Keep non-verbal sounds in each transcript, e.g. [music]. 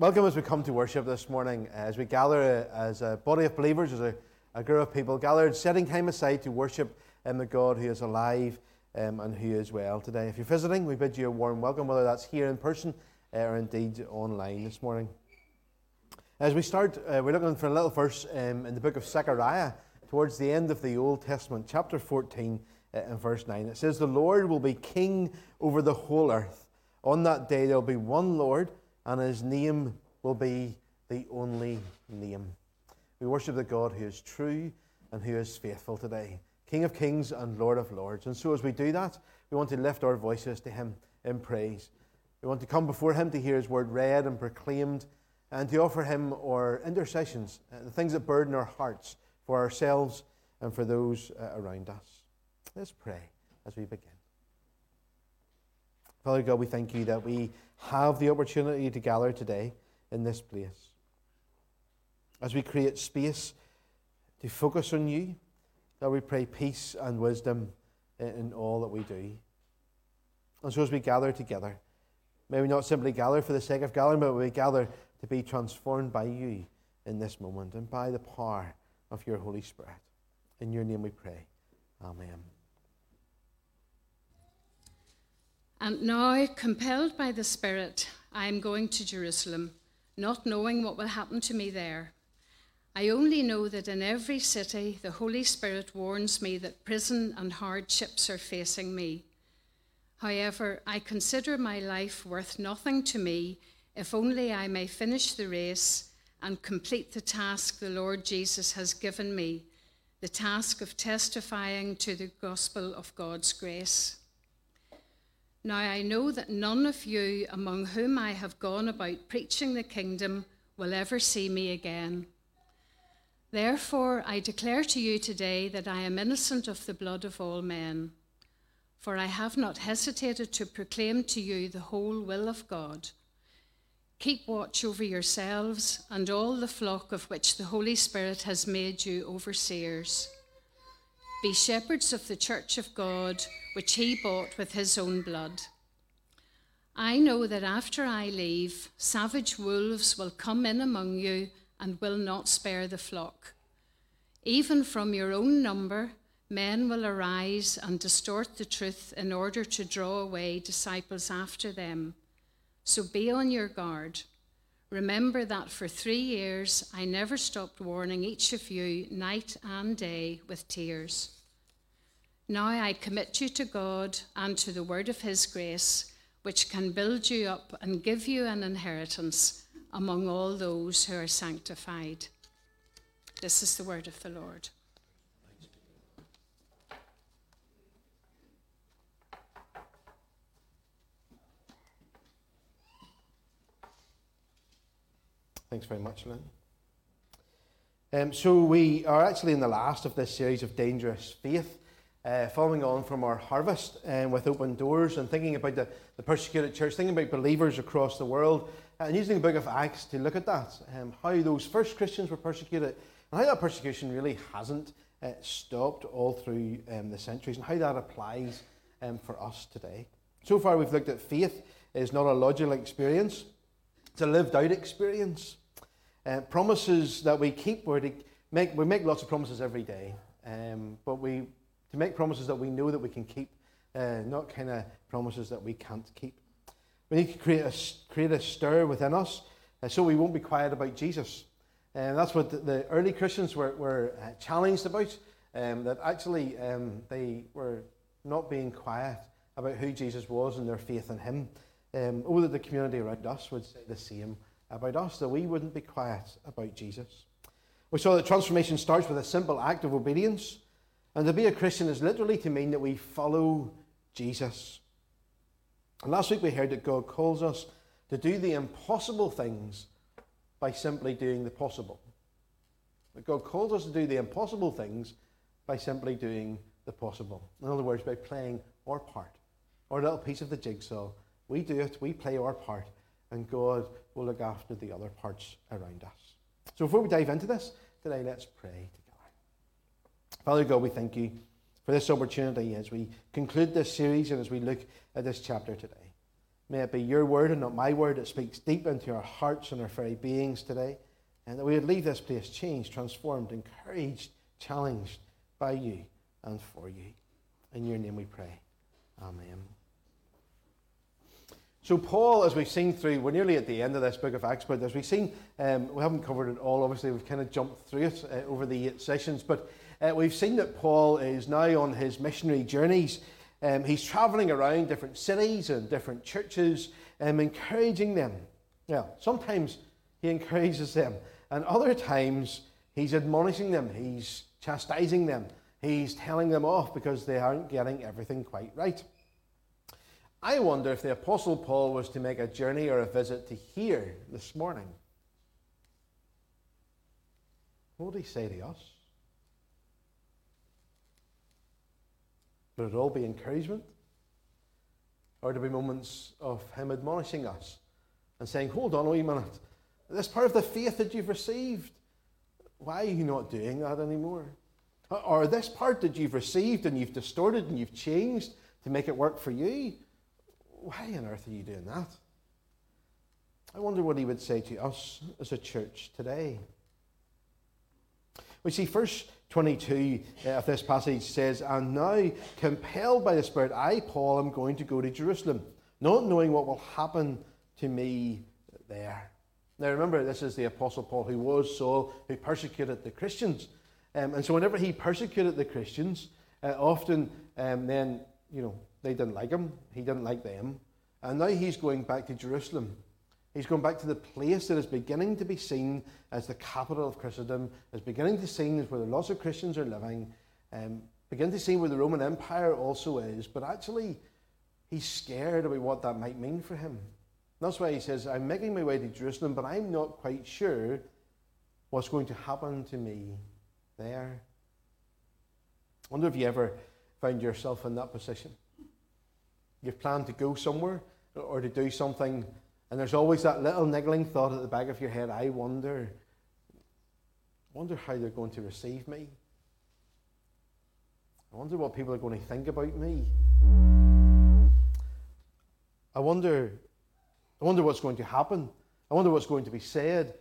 Welcome as we come to worship this morning, as we gather as a body of believers, as a, a group of people gathered, setting time aside to worship um, the God who is alive um, and who is well today. If you're visiting, we bid you a warm welcome, whether that's here in person uh, or indeed online this morning. As we start, uh, we're looking for a little verse um, in the book of Zechariah, towards the end of the Old Testament, chapter 14 uh, and verse 9. It says, The Lord will be king over the whole earth. On that day, there will be one Lord and his name will be the only name. We worship the God who is true and who is faithful today, King of kings and Lord of lords. And so, as we do that, we want to lift our voices to him in praise. We want to come before him to hear his word read and proclaimed and to offer him our intercessions, uh, the things that burden our hearts for ourselves and for those uh, around us. Let's pray as we begin. Father God, we thank you that we have the opportunity to gather today in this place. As we create space to focus on you, that we pray peace and wisdom in all that we do. And so as we gather together, may we not simply gather for the sake of gathering, but we gather to be transformed by you in this moment and by the power of your Holy Spirit. In your name we pray. Amen. And now, compelled by the Spirit, I am going to Jerusalem, not knowing what will happen to me there. I only know that in every city the Holy Spirit warns me that prison and hardships are facing me. However, I consider my life worth nothing to me if only I may finish the race and complete the task the Lord Jesus has given me the task of testifying to the gospel of God's grace. Now I know that none of you among whom I have gone about preaching the kingdom will ever see me again. Therefore, I declare to you today that I am innocent of the blood of all men. For I have not hesitated to proclaim to you the whole will of God. Keep watch over yourselves and all the flock of which the Holy Spirit has made you overseers. Be shepherds of the church of God, which he bought with his own blood. I know that after I leave, savage wolves will come in among you and will not spare the flock. Even from your own number, men will arise and distort the truth in order to draw away disciples after them. So be on your guard. Remember that for three years I never stopped warning each of you night and day with tears. Now I commit you to God and to the word of his grace, which can build you up and give you an inheritance among all those who are sanctified. This is the word of the Lord. Thanks very much, Lynn. Um, so, we are actually in the last of this series of Dangerous Faith, uh, following on from our harvest um, with open doors and thinking about the, the persecuted church, thinking about believers across the world, and using the book of Acts to look at that, um, how those first Christians were persecuted, and how that persecution really hasn't uh, stopped all through um, the centuries, and how that applies um, for us today. So far, we've looked at faith is not a logical experience, it's a lived out experience. Uh, promises that we keep, we to make, we make lots of promises every day, um, but we, to make promises that we know that we can keep, uh, not kind of promises that we can't keep. We need to create a, create a stir within us uh, so we won't be quiet about Jesus. And that's what the, the early Christians were, were uh, challenged about, um, that actually um, they were not being quiet about who Jesus was and their faith in him. Um, oh, that the community around us would say the same about us, that we wouldn't be quiet about Jesus. We saw that transformation starts with a simple act of obedience. And to be a Christian is literally to mean that we follow Jesus. And last week we heard that God calls us to do the impossible things by simply doing the possible. That God calls us to do the impossible things by simply doing the possible. In other words, by playing our part, our little piece of the jigsaw. We do it, we play our part, and God will look after the other parts around us. So before we dive into this today, let's pray together. Father God, we thank you for this opportunity as we conclude this series and as we look at this chapter today. May it be your word and not my word that speaks deep into our hearts and our very beings today. And that we would leave this place changed, transformed, encouraged, challenged by you and for you. In your name we pray. Amen. So, Paul, as we've seen through, we're nearly at the end of this book of Acts, but as we've seen, um, we haven't covered it all, obviously, we've kind of jumped through it uh, over the eight sessions, but uh, we've seen that Paul is now on his missionary journeys. Um, he's traveling around different cities and different churches, um, encouraging them. Now, sometimes he encourages them, and other times he's admonishing them, he's chastising them, he's telling them off because they aren't getting everything quite right. I wonder if the Apostle Paul was to make a journey or a visit to here this morning. What would he say to us? Would it all be encouragement? Or would there be moments of him admonishing us and saying, Hold on a wee minute, this part of the faith that you've received, why are you not doing that anymore? Or this part that you've received and you've distorted and you've changed to make it work for you, why on earth are you doing that? I wonder what he would say to us as a church today. We see verse 22 uh, of this passage says, And now, compelled by the Spirit, I, Paul, am going to go to Jerusalem, not knowing what will happen to me there. Now, remember, this is the Apostle Paul who was Saul, who persecuted the Christians. Um, and so, whenever he persecuted the Christians, uh, often um, then, you know, they didn't like him, he didn't like them. And now he's going back to Jerusalem. He's going back to the place that is beginning to be seen as the capital of Christendom, is beginning to seen as where lots of Christians are living, um, begin to see where the Roman Empire also is. But actually, he's scared about what that might mean for him. That's why he says, I'm making my way to Jerusalem, but I'm not quite sure what's going to happen to me there. I wonder if you ever found yourself in that position. You've planned to go somewhere or to do something, and there's always that little niggling thought at the back of your head I wonder, wonder how they're going to receive me. I wonder what people are going to think about me. I wonder, I wonder what's going to happen. I wonder what's going to be said.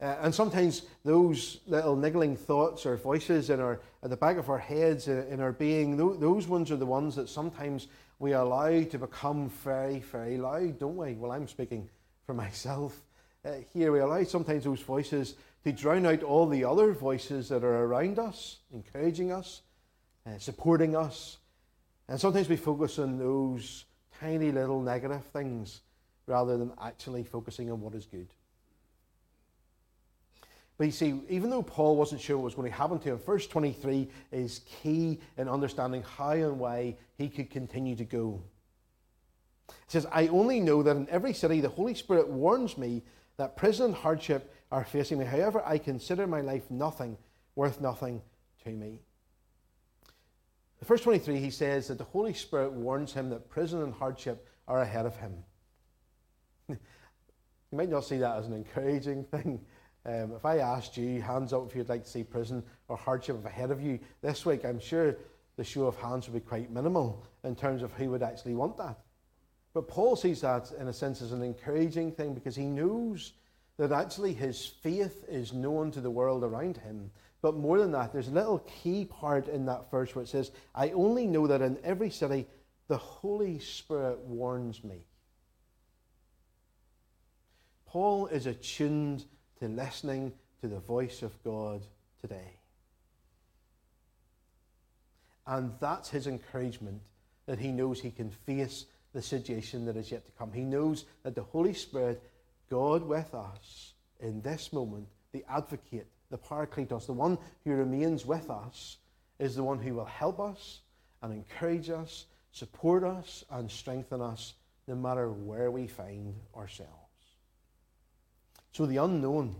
Uh, and sometimes those little niggling thoughts or voices in our, at the back of our heads, uh, in our being, th- those ones are the ones that sometimes we allow to become very, very loud, don't we? Well, I'm speaking for myself. Uh, here we allow sometimes those voices to drown out all the other voices that are around us, encouraging us, uh, supporting us. And sometimes we focus on those tiny little negative things rather than actually focusing on what is good. But you see, even though Paul wasn't sure what was going to happen to him, verse 23 is key in understanding how and why he could continue to go. It says, I only know that in every city the Holy Spirit warns me that prison and hardship are facing me. However, I consider my life nothing, worth nothing to me. In verse 23, he says that the Holy Spirit warns him that prison and hardship are ahead of him. [laughs] you might not see that as an encouraging thing. Um, if I asked you, hands up if you'd like to see prison or hardship ahead of you this week, I'm sure the show of hands would be quite minimal in terms of who would actually want that. But Paul sees that, in a sense, as an encouraging thing because he knows that actually his faith is known to the world around him. But more than that, there's a little key part in that verse where it says, I only know that in every city the Holy Spirit warns me. Paul is attuned to listening to the voice of God today. And that's his encouragement that he knows he can face the situation that is yet to come. He knows that the Holy Spirit, God with us in this moment, the advocate, the Parakletos, the one who remains with us, is the one who will help us and encourage us, support us, and strengthen us no matter where we find ourselves. So the unknown,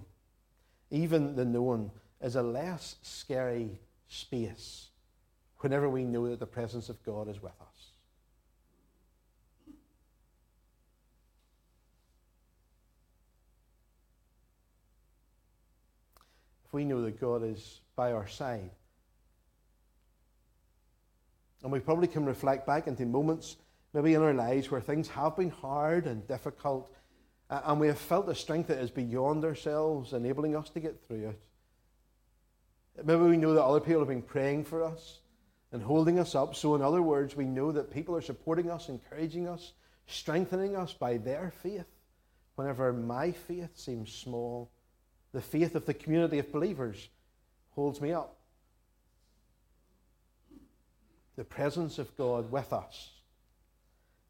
even the known, is a less scary space whenever we know that the presence of God is with us. If we know that God is by our side, and we probably can reflect back into moments maybe in our lives where things have been hard and difficult, and we have felt a strength that is beyond ourselves, enabling us to get through it. Maybe we know that other people have been praying for us and holding us up. So, in other words, we know that people are supporting us, encouraging us, strengthening us by their faith whenever my faith seems small. The faith of the community of believers holds me up. The presence of God with us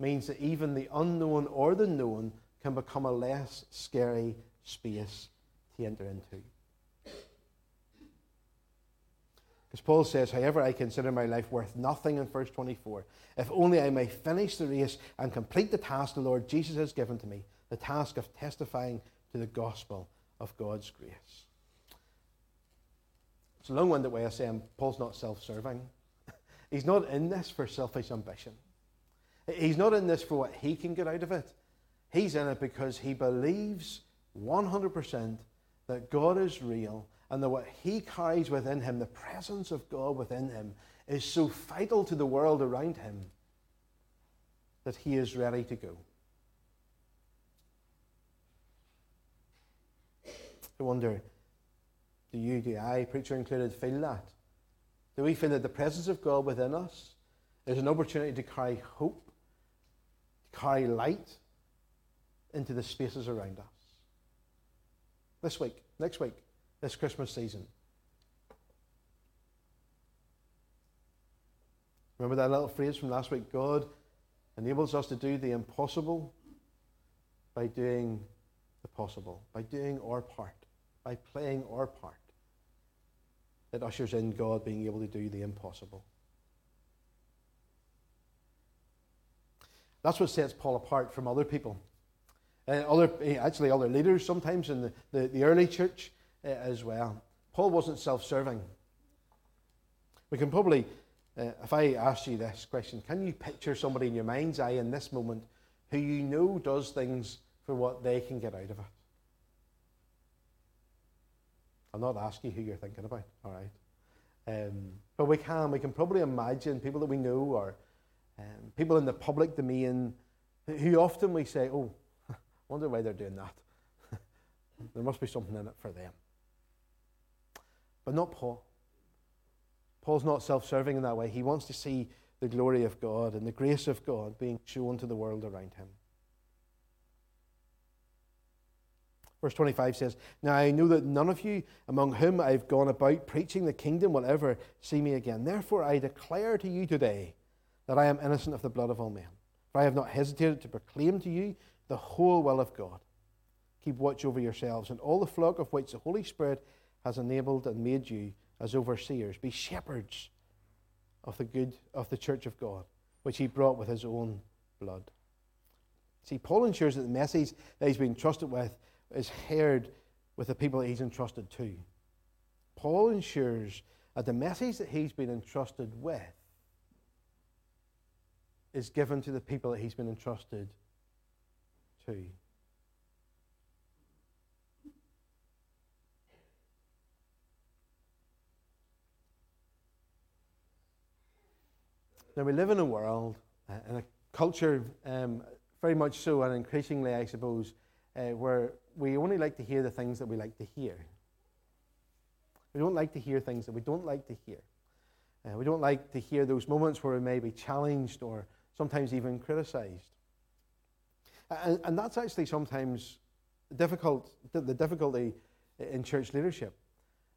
means that even the unknown or the known can become a less scary space to enter into. Because Paul says, However, I consider my life worth nothing in verse 24, if only I may finish the race and complete the task the Lord Jesus has given to me, the task of testifying to the gospel of God's grace. It's a long winded way of saying um, Paul's not self serving. [laughs] He's not in this for selfish ambition. He's not in this for what he can get out of it. He's in it because he believes 100% that God is real and that what he carries within him, the presence of God within him, is so vital to the world around him that he is ready to go. I wonder, do you, do I, preacher included, feel that? Do we feel that the presence of God within us is an opportunity to carry hope, to carry light into the spaces around us? This week, next week, this Christmas season. Remember that little phrase from last week? God enables us to do the impossible by doing the possible, by doing our part, by playing our part. It ushers in God being able to do the impossible. That's what sets Paul apart from other people. Uh, other, actually, other leaders sometimes in the, the, the early church uh, as well. Paul wasn't self serving. We can probably, uh, if I ask you this question, can you picture somebody in your mind's eye in this moment who you know does things for what they can get out of it? I'll not ask you who you're thinking about, all right? Um, but we can. We can probably imagine people that we know or um, people in the public domain who often we say, oh, wonder why they're doing that. [laughs] there must be something in it for them. But not Paul. Paul's not self serving in that way. He wants to see the glory of God and the grace of God being shown to the world around him. Verse 25 says, Now I know that none of you among whom I've gone about preaching the kingdom will ever see me again. Therefore I declare to you today that I am innocent of the blood of all men. For I have not hesitated to proclaim to you the whole will of God. Keep watch over yourselves and all the flock of which the Holy Spirit has enabled and made you as overseers. Be shepherds of the good of the church of God, which he brought with his own blood. See, Paul ensures that the message that he's been trusted with is heard with the people that he's entrusted to. Paul ensures that the message that he's been entrusted with is given to the people that he's been entrusted Now, we live in a world, uh, in a culture, um, very much so, and increasingly, I suppose, uh, where we only like to hear the things that we like to hear. We don't like to hear things that we don't like to hear. Uh, we don't like to hear those moments where we may be challenged or sometimes even criticized. And, and that's actually sometimes difficult, the, difficulty in church leadership.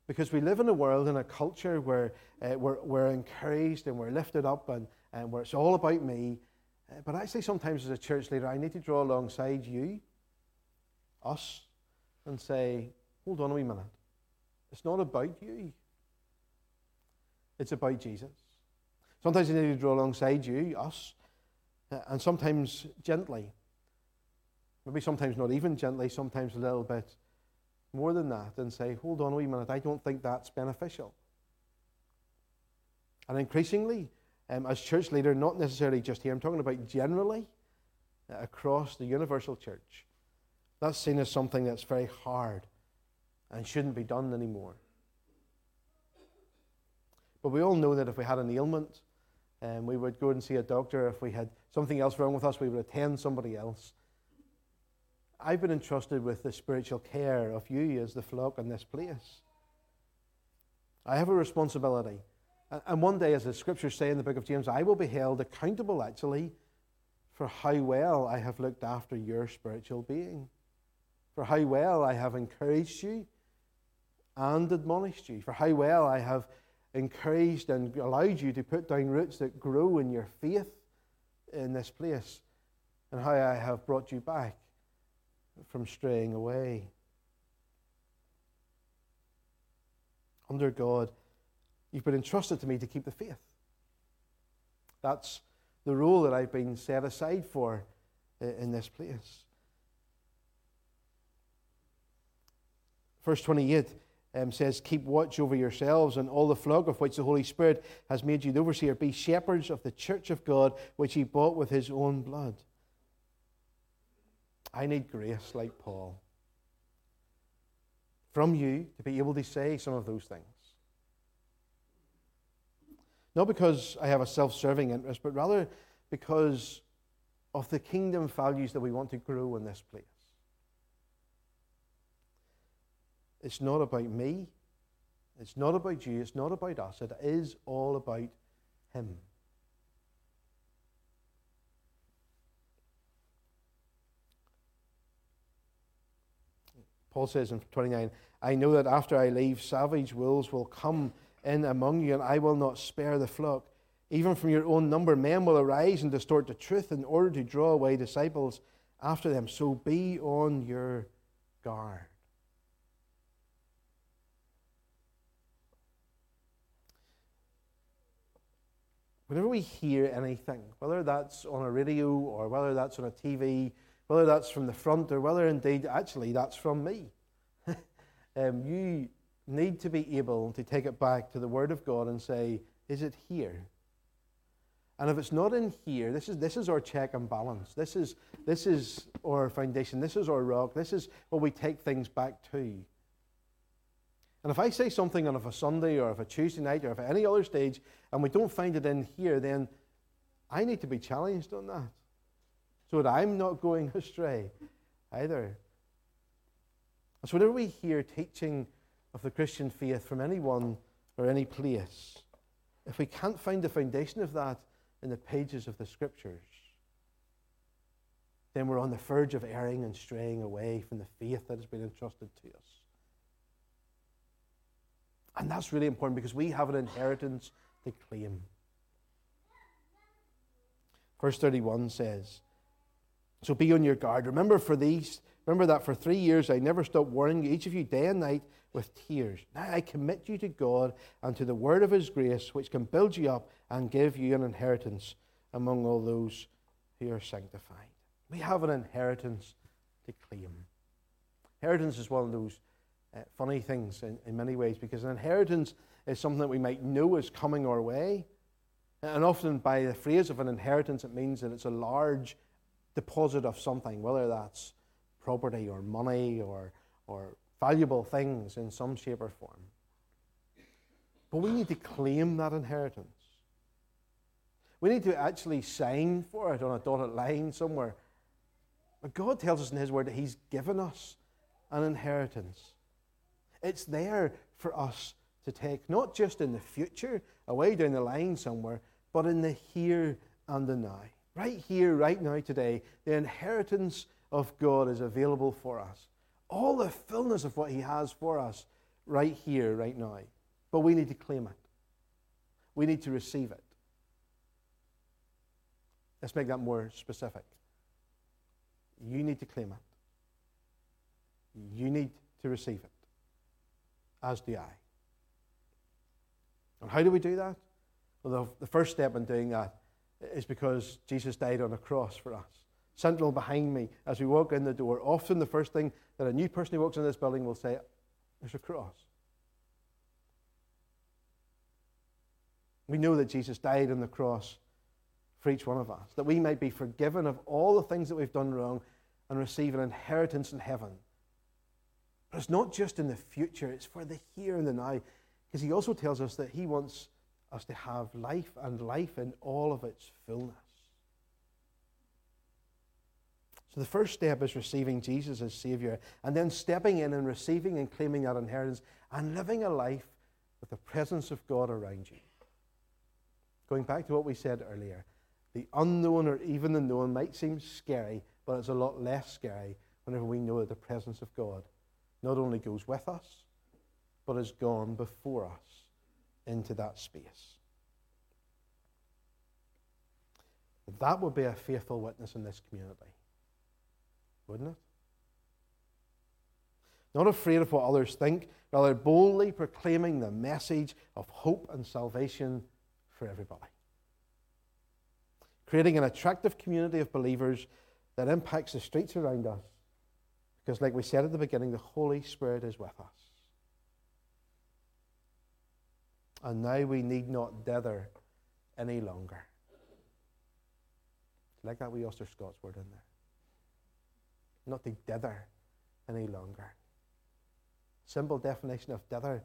Because we live in a world, in a culture where uh, we're, we're, encouraged and we're lifted up and, and where it's all about me. Uh, but actually, sometimes as a church leader, I need to draw alongside you, us, and say, hold on a wee minute. It's not about you, it's about Jesus. Sometimes I need to draw alongside you, us, uh, and sometimes gently. Maybe sometimes not even gently, sometimes a little bit more than that and say, hold on a wee minute, I don't think that's beneficial. And increasingly, um, as church leader, not necessarily just here, I'm talking about generally uh, across the universal church, that's seen as something that's very hard and shouldn't be done anymore. But we all know that if we had an ailment, Um, we would go and see a doctor. If we had something else wrong with us, we would attend somebody else. I've been entrusted with the spiritual care of you as the flock in this place. I have a responsibility. And one day, as the scriptures say in the book of James, I will be held accountable actually for how well I have looked after your spiritual being, for how well I have encouraged you and admonished you, for how well I have encouraged and allowed you to put down roots that grow in your faith in this place, and how I have brought you back from straying away. Under God, you've been entrusted to me to keep the faith. That's the role that I've been set aside for in this place. Verse 28 um, says, Keep watch over yourselves and all the flock of which the Holy Spirit has made you the overseer. Be shepherds of the church of God, which he bought with his own blood. I need grace like Paul from you to be able to say some of those things. Not because I have a self serving interest, but rather because of the kingdom values that we want to grow in this place. It's not about me. It's not about you. It's not about us. It is all about Him. Paul says in 29, I know that after I leave, savage wolves will come in among you, and I will not spare the flock. Even from your own number, men will arise and distort the truth in order to draw away disciples after them. So be on your guard. whenever we hear anything, whether that's on a radio or whether that's on a TV, whether that's from the front or whether indeed actually that's from me, [laughs] um, you need to be able to take it back to the Word of God and say, is it here? And if it's not in here, this is, this is our check and balance. This is, this is our foundation. This is our rock. This is what we take things back to. And if I say something on a Sunday or of a Tuesday night or of any other stage and we don't find it in here, then I need to be challenged on that so that I'm not going [laughs] astray either. So, whenever we hear teaching of the Christian faith from anyone or any place, if we can't find the foundation of that in the pages of the Scriptures, then we're on the verge of erring and straying away from the faith that has been entrusted to us. And that's really important because we have an inheritance to claim. Verse 31 says, So be on your guard. Remember for these, remember that for three years I never stopped warning you, each of you day and night with tears. Now I commit you to God and to the word of his grace, which can build you up and give you an inheritance among all those who are sanctified. We have an inheritance to claim. Inheritance is one of those uh, funny things in, in many ways because an inheritance is something that we might know is coming our way. And often, by the phrase of an inheritance, it means that it's a large deposit of something, whether that's property or money or, or valuable things in some shape or form. But we need to claim that inheritance. We need to actually sign for it on a dotted line somewhere. But God tells us in His Word that He's given us an inheritance. It's there for us to take, not just in the future, away down the line somewhere, but in the here and the now. Right here, right now, today, the inheritance of God is available for us. All the fullness of what He has for us right here, right now. But we need to claim it, we need to receive it. Let's make that more specific. You need to claim it, you need to receive it as do I. And how do we do that? Well, the, the first step in doing that is because Jesus died on a cross for us. Central behind me as we walk in the door, often the first thing that a new person who walks in this building will say, There's a cross. We know that Jesus died on the cross for each one of us, that we might be forgiven of all the things that we've done wrong and receive an inheritance in heaven but it's not just in the future, it's for the here and the now. Because he also tells us that he wants us to have life and life in all of its fullness. So the first step is receiving Jesus as Savior and then stepping in and receiving and claiming that inheritance and living a life with the presence of God around you. Going back to what we said earlier, the unknown or even the known might seem scary, but it's a lot less scary whenever we know that the presence of God not only goes with us, but has gone before us into that space. That would be a faithful witness in this community wouldn't it? Not afraid of what others think, rather boldly proclaiming the message of hope and salvation for everybody. Creating an attractive community of believers that impacts the streets around us. Because, like we said at the beginning, the Holy Spirit is with us. And now we need not dither any longer. Like that wee Ulster Scots word in there not to dither any longer. Simple definition of dither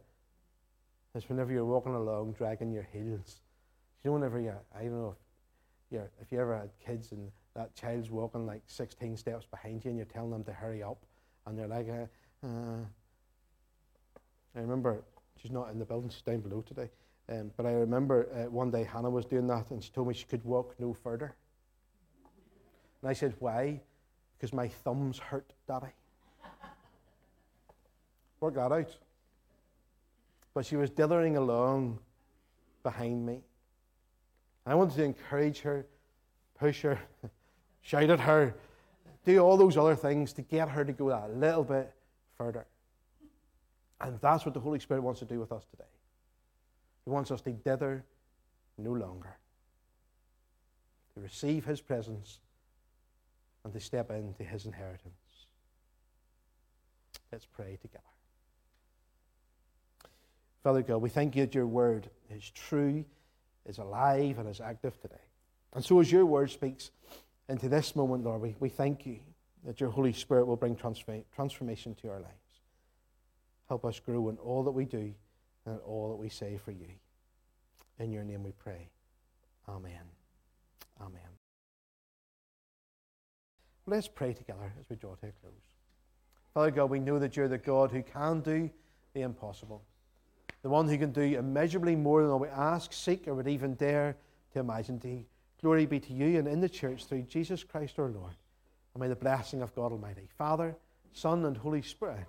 is whenever you're walking along dragging your heels. You know, whenever you, I don't know if, you're, if you ever had kids and that child's walking like 16 steps behind you and you're telling them to hurry up and they're like, uh, uh. I remember, she's not in the building, she's down below today. Um, but I remember uh, one day Hannah was doing that and she told me she could walk no further. And I said, why? because my thumbs hurt, Daddy. [laughs] Work that out. But she was dithering along behind me. I wanted to encourage her, push her, [laughs] shout at her, do all those other things to get her to go that little bit further. And that's what the Holy Spirit wants to do with us today. He wants us to dither no longer, to receive His presence and to step into his inheritance. Let's pray together. Father God, we thank you that your word is true, is alive, and is active today. And so, as your word speaks into this moment, Lord, we, we thank you that your Holy Spirit will bring transformation to our lives. Help us grow in all that we do and all that we say for you. In your name we pray. Amen. Amen. Let's pray together as we draw to a close. Father God, we know that you're the God who can do the impossible, the one who can do immeasurably more than all we ask, seek, or would even dare to imagine. Glory be to you and in the church through Jesus Christ our Lord. And may the blessing of God Almighty, Father, Son, and Holy Spirit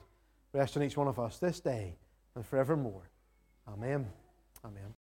rest on each one of us this day and forevermore. Amen. Amen.